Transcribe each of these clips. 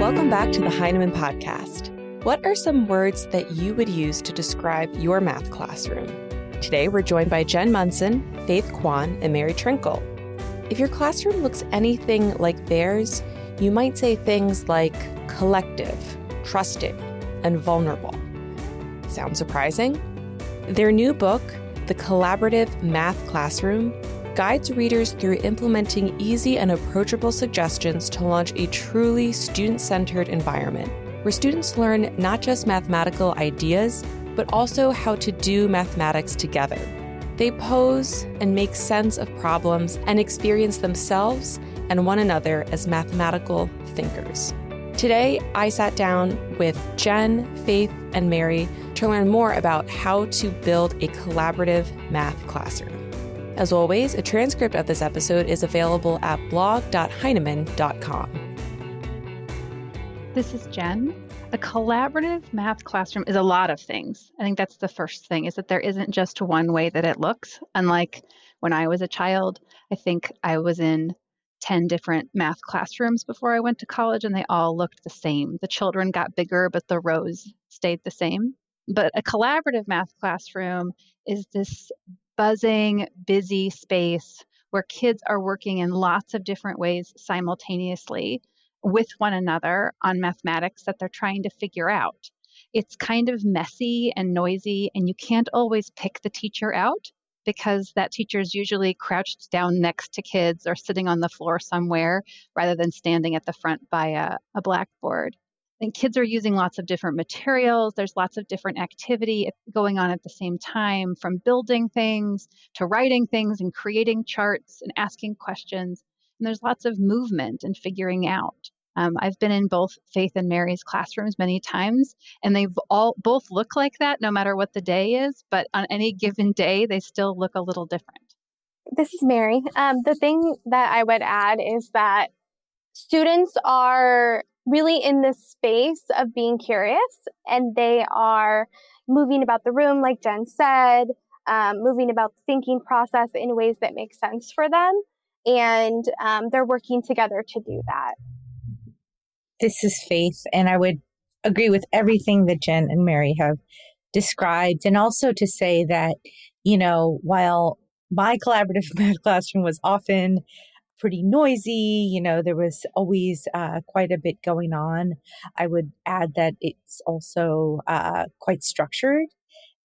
Welcome back to the Heinemann Podcast. What are some words that you would use to describe your math classroom? Today, we're joined by Jen Munson, Faith Kwon, and Mary Trinkle. If your classroom looks anything like theirs, you might say things like collective, trusting, and vulnerable. Sound surprising? Their new book, The Collaborative Math Classroom, guides readers through implementing easy and approachable suggestions to launch a truly student centered environment where students learn not just mathematical ideas, but also how to do mathematics together. They pose and make sense of problems and experience themselves and one another as mathematical thinkers. Today, I sat down with Jen, Faith, and Mary to learn more about how to build a collaborative math classroom. As always, a transcript of this episode is available at blog.heinemann.com. This is Jen. A collaborative math classroom is a lot of things. I think that's the first thing is that there isn't just one way that it looks. Unlike when I was a child, I think I was in 10 different math classrooms before I went to college and they all looked the same. The children got bigger, but the rows stayed the same. But a collaborative math classroom is this buzzing, busy space where kids are working in lots of different ways simultaneously with one another on mathematics that they're trying to figure out. It's kind of messy and noisy, and you can't always pick the teacher out because that teacher is usually crouched down next to kids or sitting on the floor somewhere rather than standing at the front by a, a blackboard and kids are using lots of different materials. There's lots of different activity going on at the same time, from building things to writing things and creating charts and asking questions. And there's lots of movement and figuring out. Um, I've been in both Faith and Mary's classrooms many times, and they've all both look like that no matter what the day is. But on any given day, they still look a little different. This is Mary. Um, the thing that I would add is that students are really in this space of being curious and they are moving about the room, like Jen said, um, moving about the thinking process in ways that make sense for them. And um, they're working together to do that. This is Faith, and I would agree with everything that Jen and Mary have described. And also to say that, you know, while my collaborative math classroom was often pretty noisy. You know, there was always uh, quite a bit going on. I would add that it's also uh, quite structured.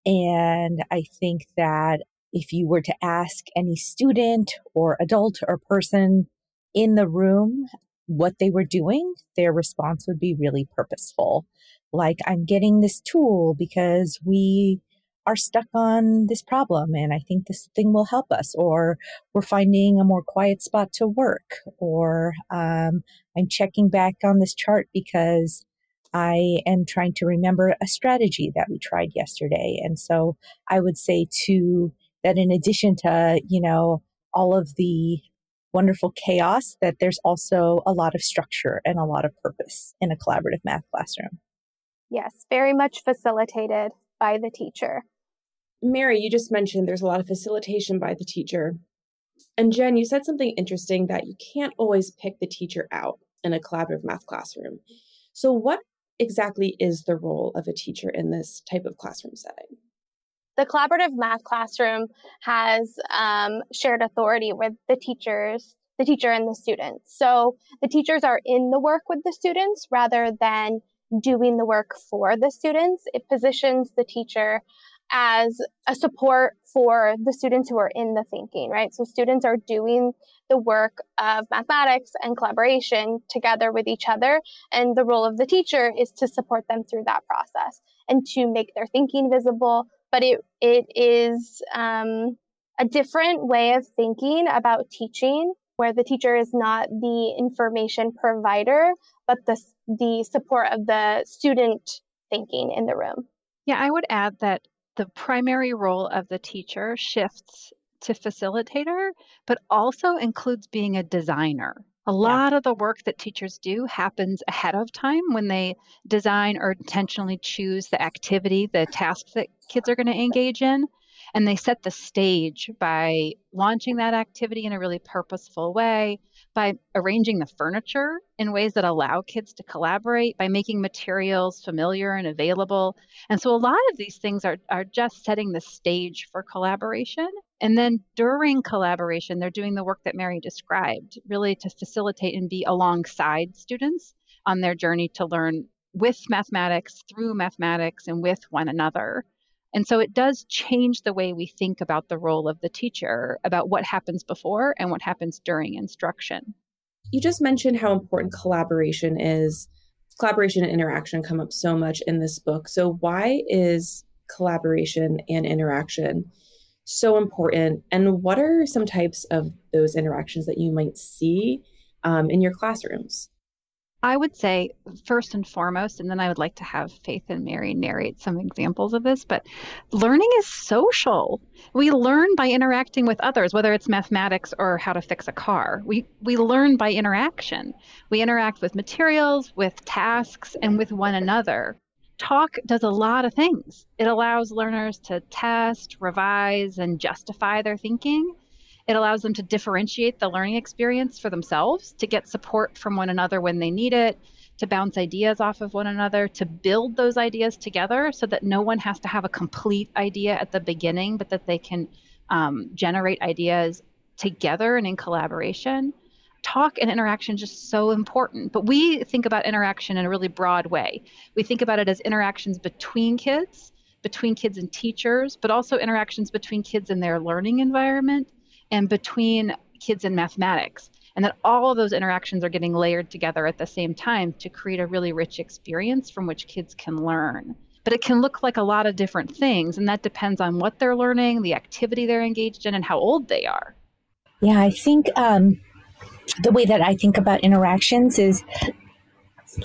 And I think that if you were to ask any student or adult or person in the room what they were doing, their response would be really purposeful. Like, I'm getting this tool because we are stuck on this problem and I think this thing will help us, or we're finding a more quiet spot to work, or um, I'm checking back on this chart because I am trying to remember a strategy that we tried yesterday. And so I would say too that in addition to, you know, all of the wonderful chaos, that there's also a lot of structure and a lot of purpose in a collaborative math classroom. Yes, very much facilitated by the teacher. Mary, you just mentioned there's a lot of facilitation by the teacher. And Jen, you said something interesting that you can't always pick the teacher out in a collaborative math classroom. So, what exactly is the role of a teacher in this type of classroom setting? The collaborative math classroom has um, shared authority with the teachers, the teacher and the students. So the teachers are in the work with the students rather than doing the work for the students. It positions the teacher as a support for the students who are in the thinking, right? So students are doing the work of mathematics and collaboration together with each other. And the role of the teacher is to support them through that process and to make their thinking visible. But it, it is um, a different way of thinking about teaching where the teacher is not the information provider, but the, the support of the student thinking in the room. Yeah, I would add that the primary role of the teacher shifts to facilitator, but also includes being a designer. A lot yeah. of the work that teachers do happens ahead of time when they design or intentionally choose the activity, the tasks that kids are going to engage in. And they set the stage by launching that activity in a really purposeful way, by arranging the furniture in ways that allow kids to collaborate, by making materials familiar and available. And so a lot of these things are, are just setting the stage for collaboration. And then during collaboration, they're doing the work that Mary described, really to facilitate and be alongside students on their journey to learn with mathematics, through mathematics, and with one another. And so it does change the way we think about the role of the teacher, about what happens before and what happens during instruction. You just mentioned how important collaboration is. Collaboration and interaction come up so much in this book. So, why is collaboration and interaction so important? And what are some types of those interactions that you might see um, in your classrooms? I would say first and foremost, and then I would like to have Faith and Mary narrate some examples of this, but learning is social. We learn by interacting with others, whether it's mathematics or how to fix a car. We, we learn by interaction. We interact with materials, with tasks, and with one another. Talk does a lot of things. It allows learners to test, revise, and justify their thinking. It allows them to differentiate the learning experience for themselves, to get support from one another when they need it, to bounce ideas off of one another, to build those ideas together so that no one has to have a complete idea at the beginning, but that they can um, generate ideas together and in collaboration. Talk and interaction just so important. But we think about interaction in a really broad way. We think about it as interactions between kids, between kids and teachers, but also interactions between kids and their learning environment and between kids and mathematics. And that all of those interactions are getting layered together at the same time to create a really rich experience from which kids can learn. But it can look like a lot of different things, and that depends on what they're learning, the activity they're engaged in, and how old they are. Yeah, I think um, the way that I think about interactions is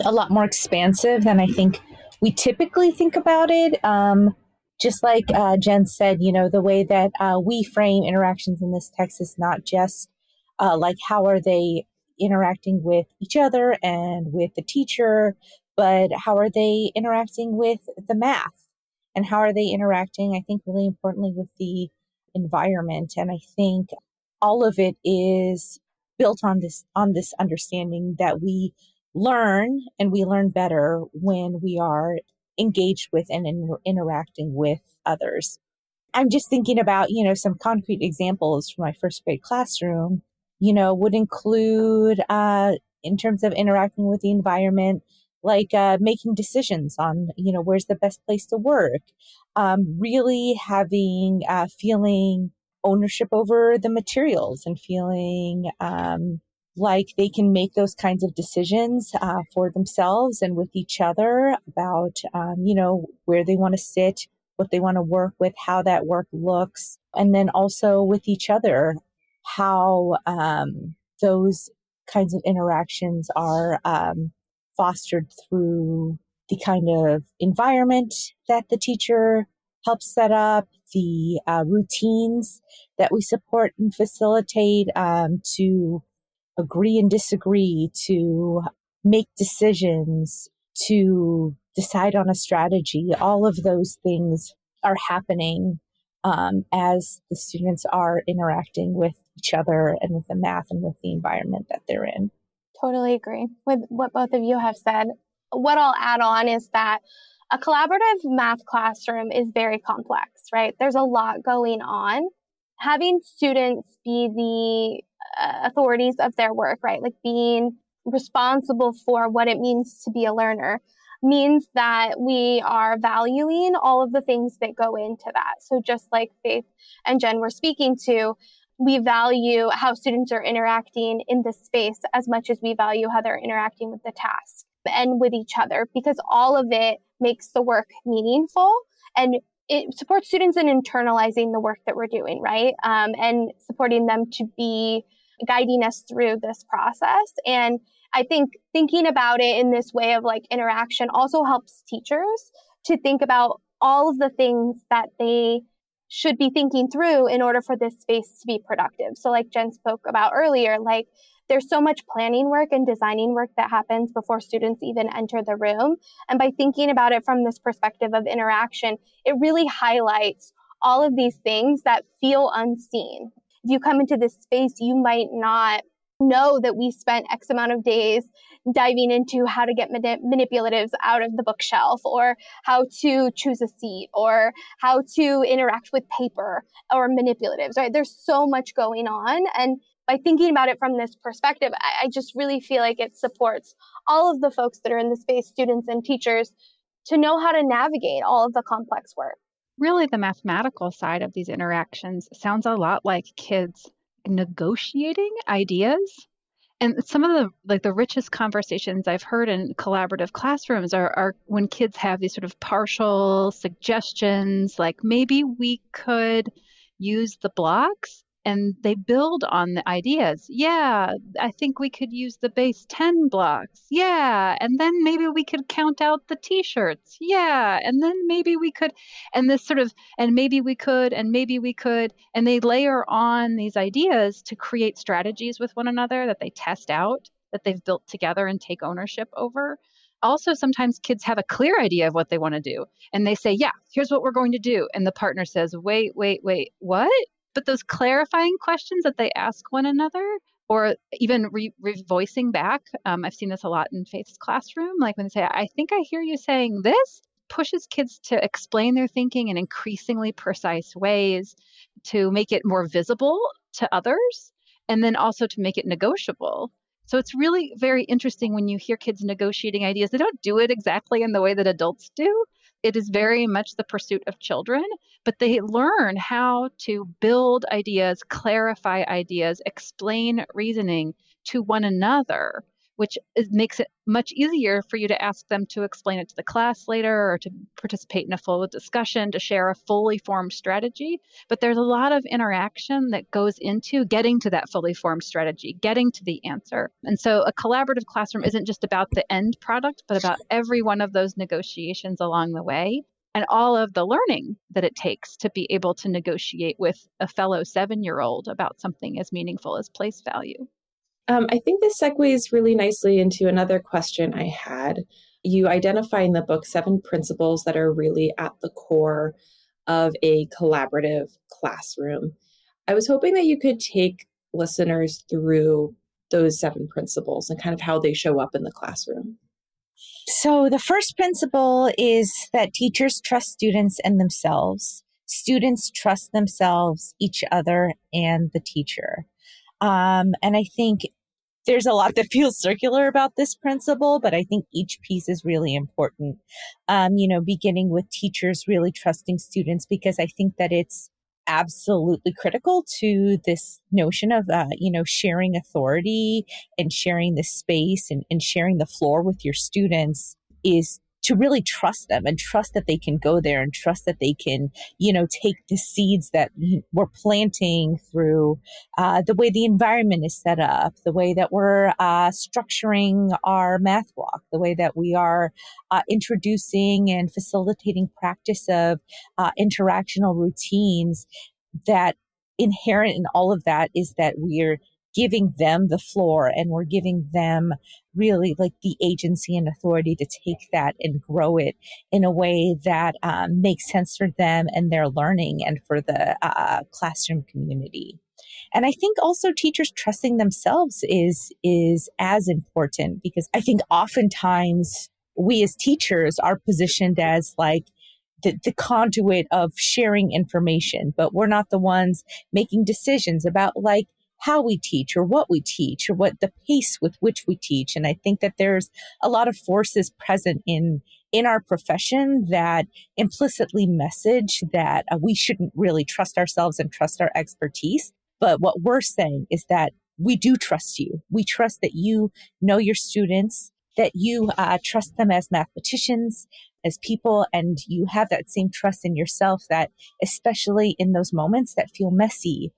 a lot more expansive than I think we typically think about it. Um, just like uh, Jen said, you know, the way that uh, we frame interactions in this text is not just uh, like how are they interacting with each other and with the teacher, but how are they interacting with the math and how are they interacting, I think, really importantly, with the environment. And I think all of it is built on this on this understanding that we learn and we learn better when we are engaged with and in, interacting with others. I'm just thinking about, you know, some concrete examples from my first grade classroom, you know, would include, uh, in terms of interacting with the environment, like uh, making decisions on, you know, where's the best place to work, um, really having, uh, feeling ownership over the materials and feeling, um, like they can make those kinds of decisions uh, for themselves and with each other about, um, you know, where they want to sit, what they want to work with, how that work looks, and then also with each other, how um, those kinds of interactions are um, fostered through the kind of environment that the teacher helps set up, the uh, routines that we support and facilitate um, to agree and disagree, to make decisions, to decide on a strategy. All of those things are happening um, as the students are interacting with each other and with the math and with the environment that they're in. Totally agree with what both of you have said. What I'll add on is that a collaborative math classroom is very complex, right? There's a lot going on. Having students be the uh, authorities of their work, right? Like being responsible for what it means to be a learner means that we are valuing all of the things that go into that. So just like Faith and Jen were speaking to, we value how students are interacting in this space as much as we value how they're interacting with the task and with each other because all of it makes the work meaningful and it supports students in internalizing the work that we're doing, right? Um, and supporting them to be guiding us through this process. And I think thinking about it in this way of like interaction also helps teachers to think about all of the things that they should be thinking through in order for this space to be productive. So like Jen spoke about earlier, like there's so much planning work and designing work that happens before students even enter the room. And by thinking about it from this perspective of interaction, it really highlights all of these things that feel unseen if you come into this space, you might not know that we spent X amount of days diving into how to get manipulatives out of the bookshelf or how to choose a seat or how to interact with paper or manipulatives, right? There's so much going on. And by thinking about it from this perspective, I, I just really feel like it supports all of the folks that are in the space, students and teachers, to know how to navigate all of the complex work. Really, the mathematical side of these interactions sounds a lot like kids negotiating ideas and some of the like the richest conversations i've heard in collaborative classrooms are, are when kids have these sort of partial suggestions like maybe we could use the blocks and they build on the ideas. Yeah, I think we could use the base 10 blocks. Yeah, and then maybe we could count out the t shirts. Yeah, and then maybe we could, and this sort of, and maybe we could, and maybe we could, and they layer on these ideas to create strategies with one another that they test out, that they've built together and take ownership over also sometimes kids have a clear idea of what they want to do and they say yeah here's what we're going to do and the partner says wait wait wait what but those clarifying questions that they ask one another, or even re- voicing back, um, I've seen this a lot in Faith's classroom. Like when they say, I think I hear you saying this, pushes kids to explain their thinking in increasingly precise ways to make it more visible to others and then also to make it negotiable. So it's really very interesting when you hear kids negotiating ideas. They don't do it exactly in the way that adults do, it is very much the pursuit of children, but they learn how to build ideas, clarify ideas, explain reasoning to one another which is, makes it much easier for you to ask them to explain it to the class later or to participate in a full discussion, to share a fully formed strategy. But there's a lot of interaction that goes into getting to that fully formed strategy, getting to the answer. And so a collaborative classroom isn't just about the end product, but about every one of those negotiations along the way and all of the learning that it takes to be able to negotiate with a fellow seven year old about something as meaningful as place value. Um, I think this segues really nicely into another question I had. You identify in the book seven principles that are really at the core of a collaborative classroom. I was hoping that you could take listeners through those seven principles and kind of how they show up in the classroom. So, the first principle is that teachers trust students and themselves. Students trust themselves, each other, and the teacher. Um, and I think there's a lot that feels circular about this principle, but I think each piece is really important. Um, you know, beginning with teachers really trusting students because I think that it's absolutely critical to this notion of uh, you know sharing authority and sharing the space and, and sharing the floor with your students is to really trust them and trust that they can go there and trust that they can, you know, take the seeds that we're planting through uh, the way the environment is set up, the way that we're uh, structuring our math walk, the way that we are uh, introducing and facilitating practice of uh, interactional routines that inherent in all of that is that we're giving them the floor and we're giving them really like the agency and authority to take that and grow it in a way that um, makes sense for them and their learning and for the uh, classroom community. And i think also teachers trusting themselves is is as important because i think oftentimes we as teachers are positioned as like the, the conduit of sharing information but we're not the ones making decisions about like how we teach or what we teach or what the pace with which we teach. And I think that there's a lot of forces present in in our profession that implicitly message that uh, we shouldn't really trust ourselves and trust our expertise. But what we're saying is that we do trust you. We trust that you know your students, that you uh, trust them as mathematicians, as people, and you have that same trust in yourself that, especially in those moments that feel messy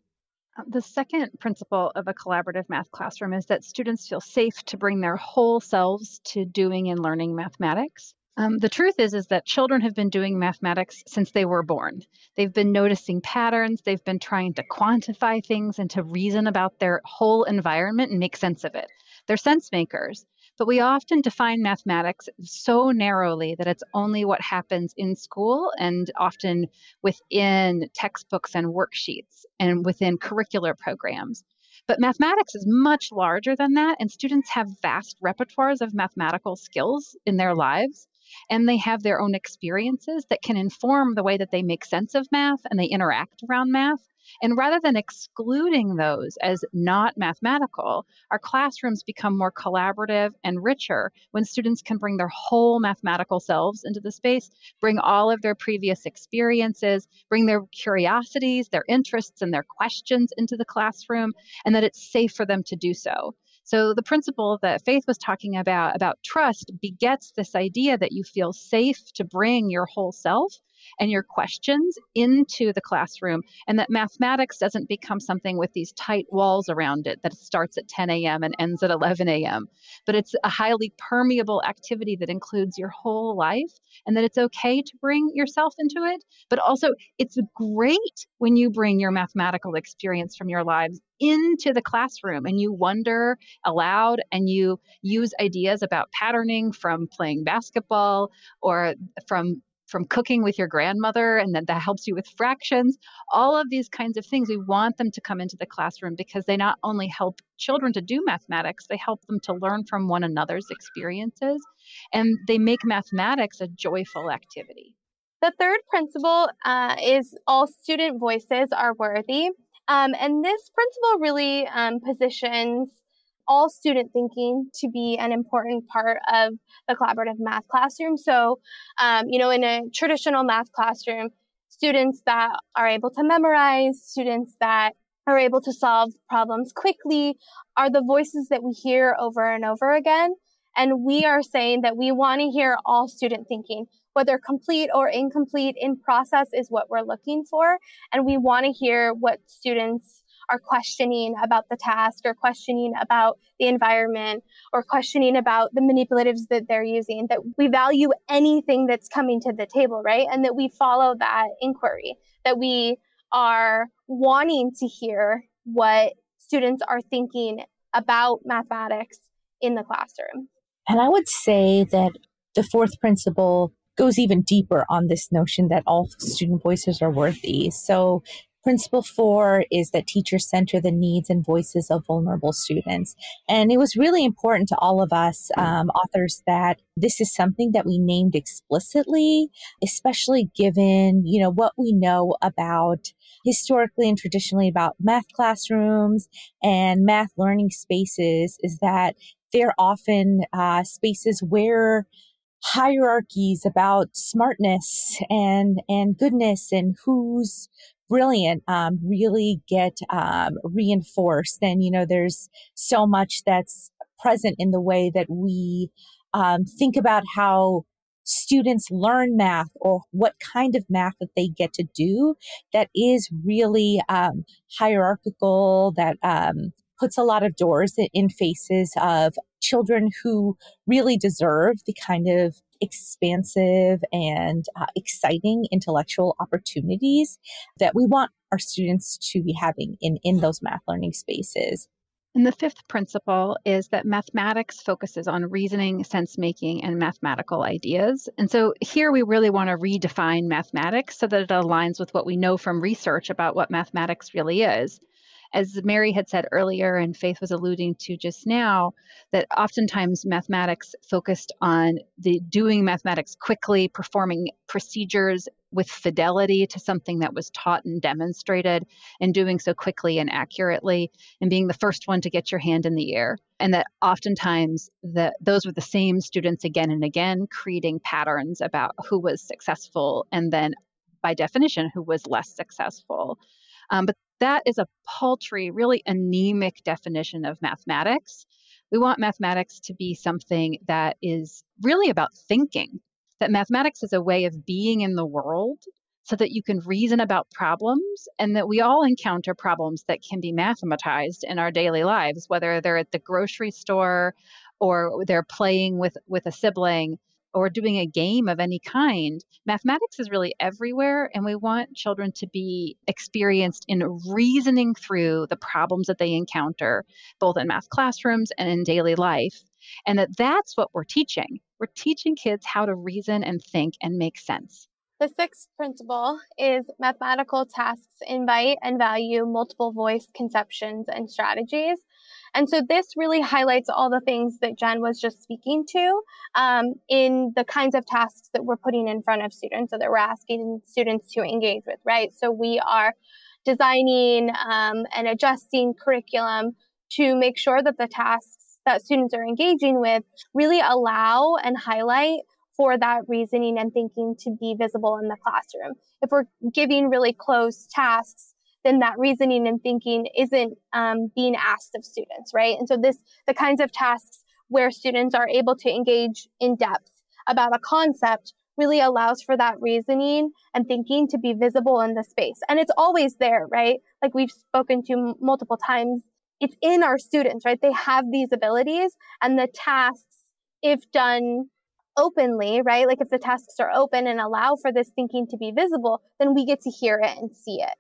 the second principle of a collaborative math classroom is that students feel safe to bring their whole selves to doing and learning mathematics. Um, the truth is, is that children have been doing mathematics since they were born. They've been noticing patterns. They've been trying to quantify things and to reason about their whole environment and make sense of it. They're sense makers. But we often define mathematics so narrowly that it's only what happens in school and often within textbooks and worksheets and within curricular programs. But mathematics is much larger than that, and students have vast repertoires of mathematical skills in their lives. And they have their own experiences that can inform the way that they make sense of math and they interact around math. And rather than excluding those as not mathematical, our classrooms become more collaborative and richer when students can bring their whole mathematical selves into the space, bring all of their previous experiences, bring their curiosities, their interests, and their questions into the classroom, and that it's safe for them to do so. So the principle that Faith was talking about about trust begets this idea that you feel safe to bring your whole self and your questions into the classroom, and that mathematics doesn't become something with these tight walls around it that starts at 10 a.m. and ends at 11 a.m. But it's a highly permeable activity that includes your whole life, and that it's okay to bring yourself into it. But also, it's great when you bring your mathematical experience from your lives into the classroom and you wonder aloud and you use ideas about patterning from playing basketball or from from cooking with your grandmother and then that helps you with fractions. All of these kinds of things we want them to come into the classroom because they not only help children to do mathematics they help them to learn from one another's experiences and they make mathematics a joyful activity. The third principle uh, is all student voices are worthy. Um, and this principle really um, positions all student thinking to be an important part of the collaborative math classroom. So, um, you know, in a traditional math classroom, students that are able to memorize, students that are able to solve problems quickly are the voices that we hear over and over again. And we are saying that we want to hear all student thinking, whether complete or incomplete in process is what we're looking for. And we want to hear what students are questioning about the task or questioning about the environment or questioning about the manipulatives that they're using, that we value anything that's coming to the table, right? And that we follow that inquiry, that we are wanting to hear what students are thinking about mathematics in the classroom. And I would say that the fourth principle goes even deeper on this notion that all student voices are worthy. So Principle four is that teachers center the needs and voices of vulnerable students. And it was really important to all of us um, authors that this is something that we named explicitly, especially given, you know, what we know about historically and traditionally about math classrooms and math learning spaces is that they're often uh, spaces where hierarchies about smartness and and goodness and who's brilliant um, really get um, reinforced. And, you know, there's so much that's present in the way that we um, think about how students learn math or what kind of math that they get to do that is really um, hierarchical, that um, puts a lot of doors in faces of children who really deserve the kind of expansive and uh, exciting intellectual opportunities that we want our students to be having in, in those math learning spaces. And the fifth principle is that mathematics focuses on reasoning, sense making, and mathematical ideas. And so here we really want to redefine mathematics so that it aligns with what we know from research about what mathematics really is as Mary had said earlier, and Faith was alluding to just now, that oftentimes mathematics focused on the doing mathematics quickly, performing procedures with fidelity to something that was taught and demonstrated, and doing so quickly and accurately, and being the first one to get your hand in the air. And that oftentimes the, those were the same students again and again, creating patterns about who was successful and then by definition, who was less successful. Um, but that is a paltry, really anemic definition of mathematics. We want mathematics to be something that is really about thinking, that mathematics is a way of being in the world so that you can reason about problems and that we all encounter problems that can be mathematized in our daily lives, whether they're at the grocery store or they're playing with, with a sibling or doing a game of any kind, mathematics is really everywhere. And we want children to be experienced in reasoning through the problems that they encounter, both in math classrooms and in daily life. And that that's what we're teaching. We're teaching kids how to reason and think and make sense. The sixth principle is mathematical tasks invite and value multiple voice conceptions and strategies. And so this really highlights all the things that Jen was just speaking to um, in the kinds of tasks that we're putting in front of students or that we're asking students to engage with, right? So we are designing um, and adjusting curriculum to make sure that the tasks that students are engaging with really allow and highlight for that reasoning and thinking to be visible in the classroom. If we're giving really close tasks, then that reasoning and thinking isn't um, being asked of students, right? And so this, the kinds of tasks where students are able to engage in depth about a concept really allows for that reasoning and thinking to be visible in the space. And it's always there, right? Like we've spoken to multiple times. It's in our students, right? They have these abilities and the tasks, if done openly, right? Like if the tasks are open and allow for this thinking to be visible, then we get to hear it and see it.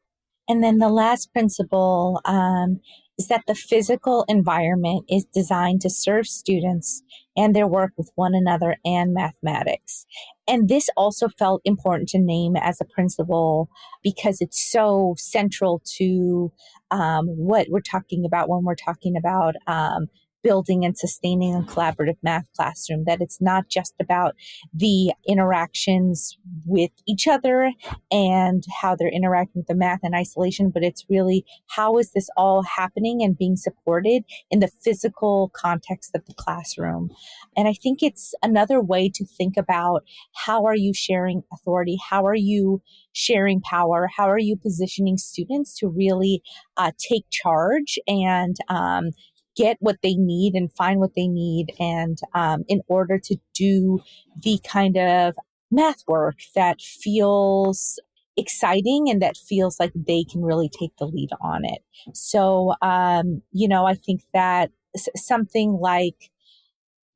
And then the last principle um, is that the physical environment is designed to serve students and their work with one another and mathematics. And this also felt important to name as a principle because it's so central to um, what we're talking about when we're talking about um, building and sustaining a collaborative math classroom, that it's not just about the interactions with each other and how they're interacting with the math in isolation, but it's really how is this all happening and being supported in the physical context of the classroom. And I think it's another way to think about how are you sharing authority? How are you sharing power? How are you positioning students to really uh, take charge and um, get what they need and find what they need. And um, in order to do the kind of math work that feels exciting and that feels like they can really take the lead on it. So um, you know i think that something like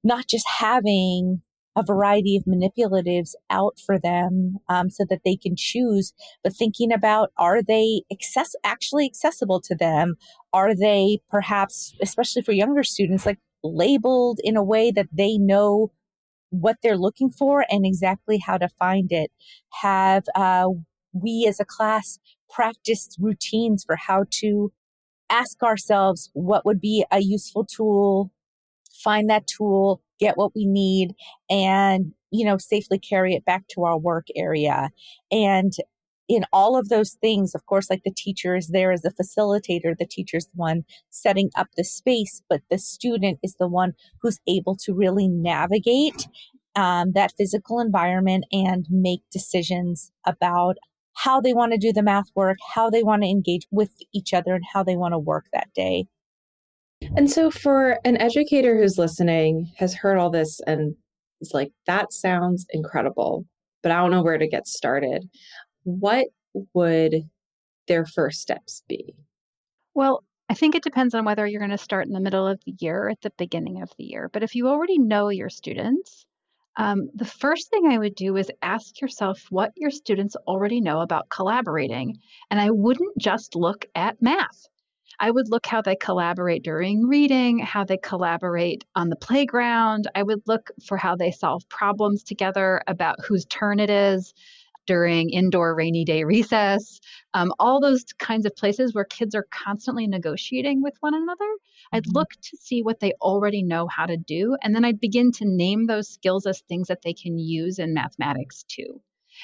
not just having a variety of manipulatives out for them um, so that they can choose, but thinking about are they access- actually accessible to them? Are they perhaps, especially for younger students, like labeled in a way that they know what they're looking for and exactly how to find it? Have uh, we as a class practiced routines for how to ask ourselves what would be a useful tool, find that tool, get what we need and, you know, safely carry it back to our work area. And in all of those things, of course, like the teacher is there as a facilitator, the teacher's the one setting up the space, but the student is the one who's able to really navigate um, that physical environment and make decisions about how they want to do the math work, how they want to engage with each other, and how they want to work that day. And so, for an educator who's listening, has heard all this and is like, that sounds incredible, but I don't know where to get started. What would their first steps be? Well, I think it depends on whether you're going to start in the middle of the year or at the beginning of the year. But if you already know your students, um, the first thing I would do is ask yourself what your students already know about collaborating. And I wouldn't just look at math. I would look how they collaborate during reading, how they collaborate on the playground. I would look for how they solve problems together about whose turn it is during indoor rainy day recess, um, all those kinds of places where kids are constantly negotiating with one another. I'd mm-hmm. look to see what they already know how to do, and then I'd begin to name those skills as things that they can use in mathematics too.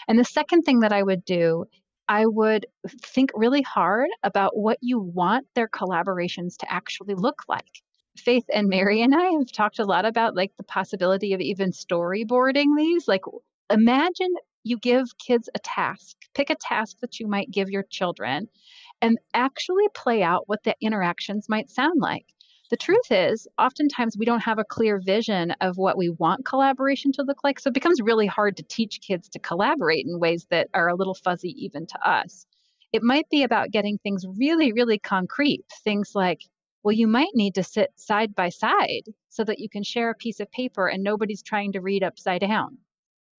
And the second thing that I would do I would think really hard about what you want their collaborations to actually look like. Faith and Mary and I have talked a lot about like the possibility of even storyboarding these. Like imagine you give kids a task, pick a task that you might give your children and actually play out what the interactions might sound like. The truth is, oftentimes we don't have a clear vision of what we want collaboration to look like. So it becomes really hard to teach kids to collaborate in ways that are a little fuzzy even to us. It might be about getting things really, really concrete. Things like, well, you might need to sit side by side so that you can share a piece of paper and nobody's trying to read upside down.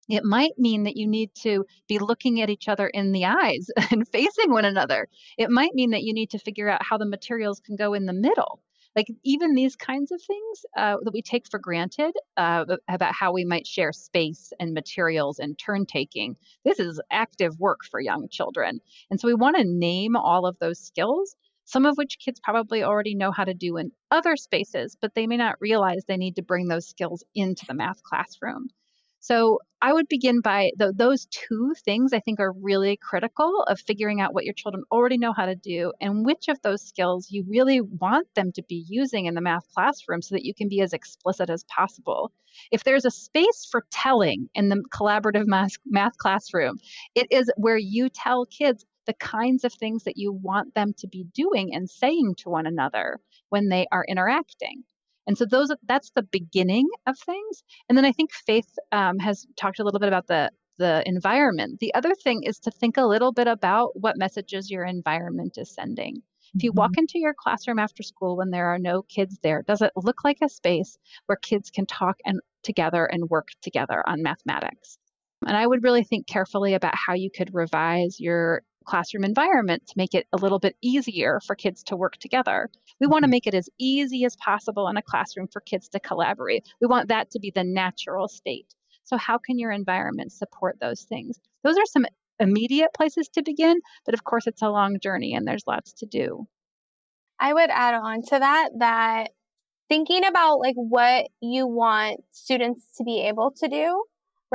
It might mean that you need to be looking at each other in the eyes and facing one another. It might mean that you need to figure out how the materials can go in the middle Like even these kinds of things uh, that we take for granted uh, about how we might share space and materials and turn taking, this is active work for young children. And so we want to name all of those skills some of which kids probably already know how to do in other spaces, but they may not realize they need to bring those skills into the math classroom. So I would begin by those two things I think are really critical of figuring out what your children already know how to do and which of those skills you really want them to be using in the math classroom so that you can be as explicit as possible. If there's a space for telling in the collaborative math, math classroom, it is where you tell kids, the kinds of things that you want them to be doing and saying to one another when they are interacting. And so those that's the beginning of things. And then I think Faith um, has talked a little bit about the the environment. The other thing is to think a little bit about what messages your environment is sending. If you walk mm-hmm. into your classroom after school when there are no kids there, does it look like a space where kids can talk and together and work together on mathematics? And I would really think carefully about how you could revise your classroom environment to make it a little bit easier for kids to work together. We want to mm-hmm. make it as easy as possible in a classroom for kids to collaborate. We want that to be the natural state. So, how can your environment support those things? Those are some immediate places to begin, but of course, it's a long journey and there's lots to do. I would add on to that that thinking about like what you want students to be able to do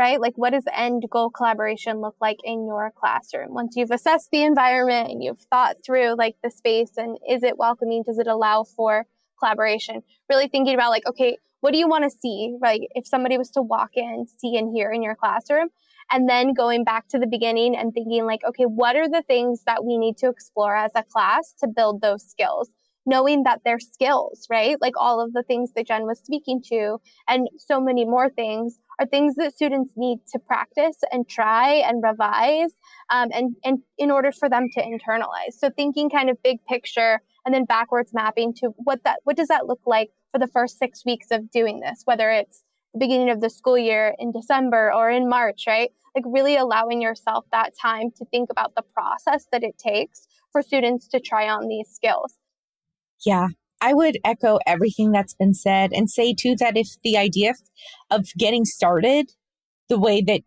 right? Like, what does end goal collaboration look like in your classroom? Once you've assessed the environment and you've thought through like the space and is it welcoming? Does it allow for collaboration? Really thinking about like, okay, what do you want to see? Right? If somebody was to walk in, see and hear in your classroom, and then going back to the beginning and thinking like, okay, what are the things that we need to explore as a class to build those skills? Knowing that they're skills, right? Like all of the things that Jen was speaking to and so many more things are things that students need to practice and try and revise um, and, and in order for them to internalize. So thinking kind of big picture and then backwards mapping to what that what does that look like for the first six weeks of doing this, whether it's the beginning of the school year in December or in March, right? Like really allowing yourself that time to think about the process that it takes for students to try on these skills. Yeah, I would echo everything that's been said and say too that if the idea of getting started the way that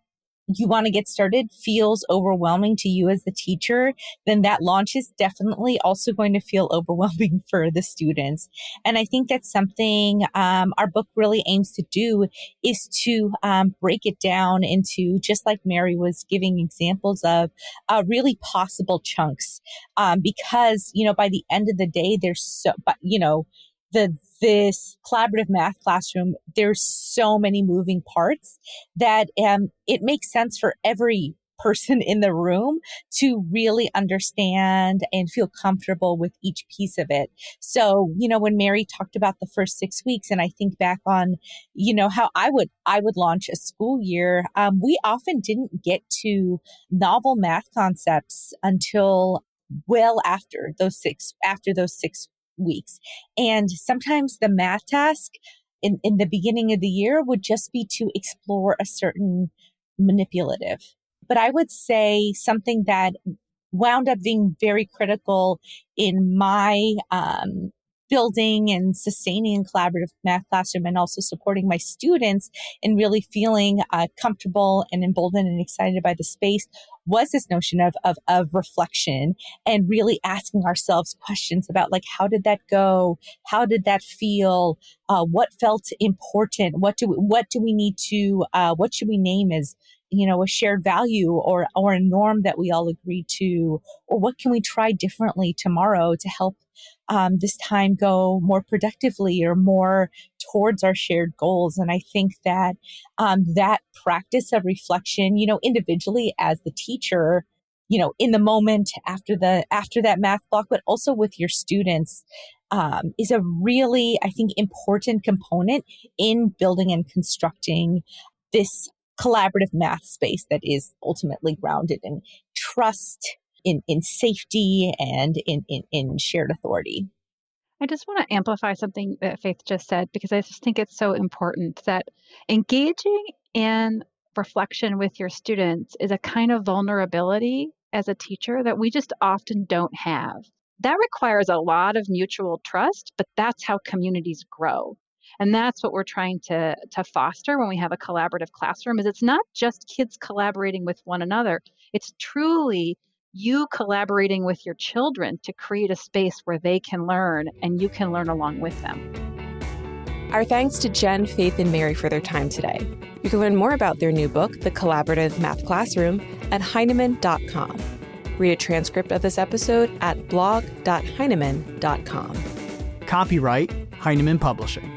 you want to get started feels overwhelming to you as the teacher, then that launch is definitely also going to feel overwhelming for the students. And I think that's something um, our book really aims to do is to um, break it down into just like Mary was giving examples of uh, really possible chunks. Um, because, you know, by the end of the day, there's so, but, you know, the this collaborative math classroom, there's so many moving parts that um, it makes sense for every person in the room to really understand and feel comfortable with each piece of it. So, you know, when Mary talked about the first six weeks, and I think back on, you know, how I would I would launch a school year, um, we often didn't get to novel math concepts until well after those six after those six weeks. And sometimes the math task in, in the beginning of the year would just be to explore a certain manipulative. But I would say something that wound up being very critical in my um, building and sustaining a collaborative math classroom and also supporting my students and really feeling uh, comfortable and emboldened and excited by the space was this notion of, of, of reflection and really asking ourselves questions about like, how did that go? How did that feel? Uh, what felt important? What do we, what do we need to, uh, what should we name as, you know, a shared value or, or a norm that we all agree to? Or what can we try differently tomorrow to help um, this time go more productively or more towards our shared goals. And I think that um, that practice of reflection, you know, individually as the teacher, you know, in the moment after the after that math block, but also with your students, um, is a really, I think, important component in building and constructing this collaborative math space that is ultimately grounded in trust in, in safety and in, in, in shared authority. I just want to amplify something that Faith just said because I just think it's so important that engaging in reflection with your students is a kind of vulnerability as a teacher that we just often don't have. that requires a lot of mutual trust, but that's how communities grow. And that's what we're trying to, to foster when we have a collaborative classroom is it's not just kids collaborating with one another. It's truly you collaborating with your children to create a space where they can learn and you can learn along with them. Our thanks to Jen, Faith, and Mary for their time today. You can learn more about their new book, The Collaborative Math Classroom, at Heinemann.com. Read a transcript of this episode at blog.heinemann.com. Copyright Heinemann Publishing.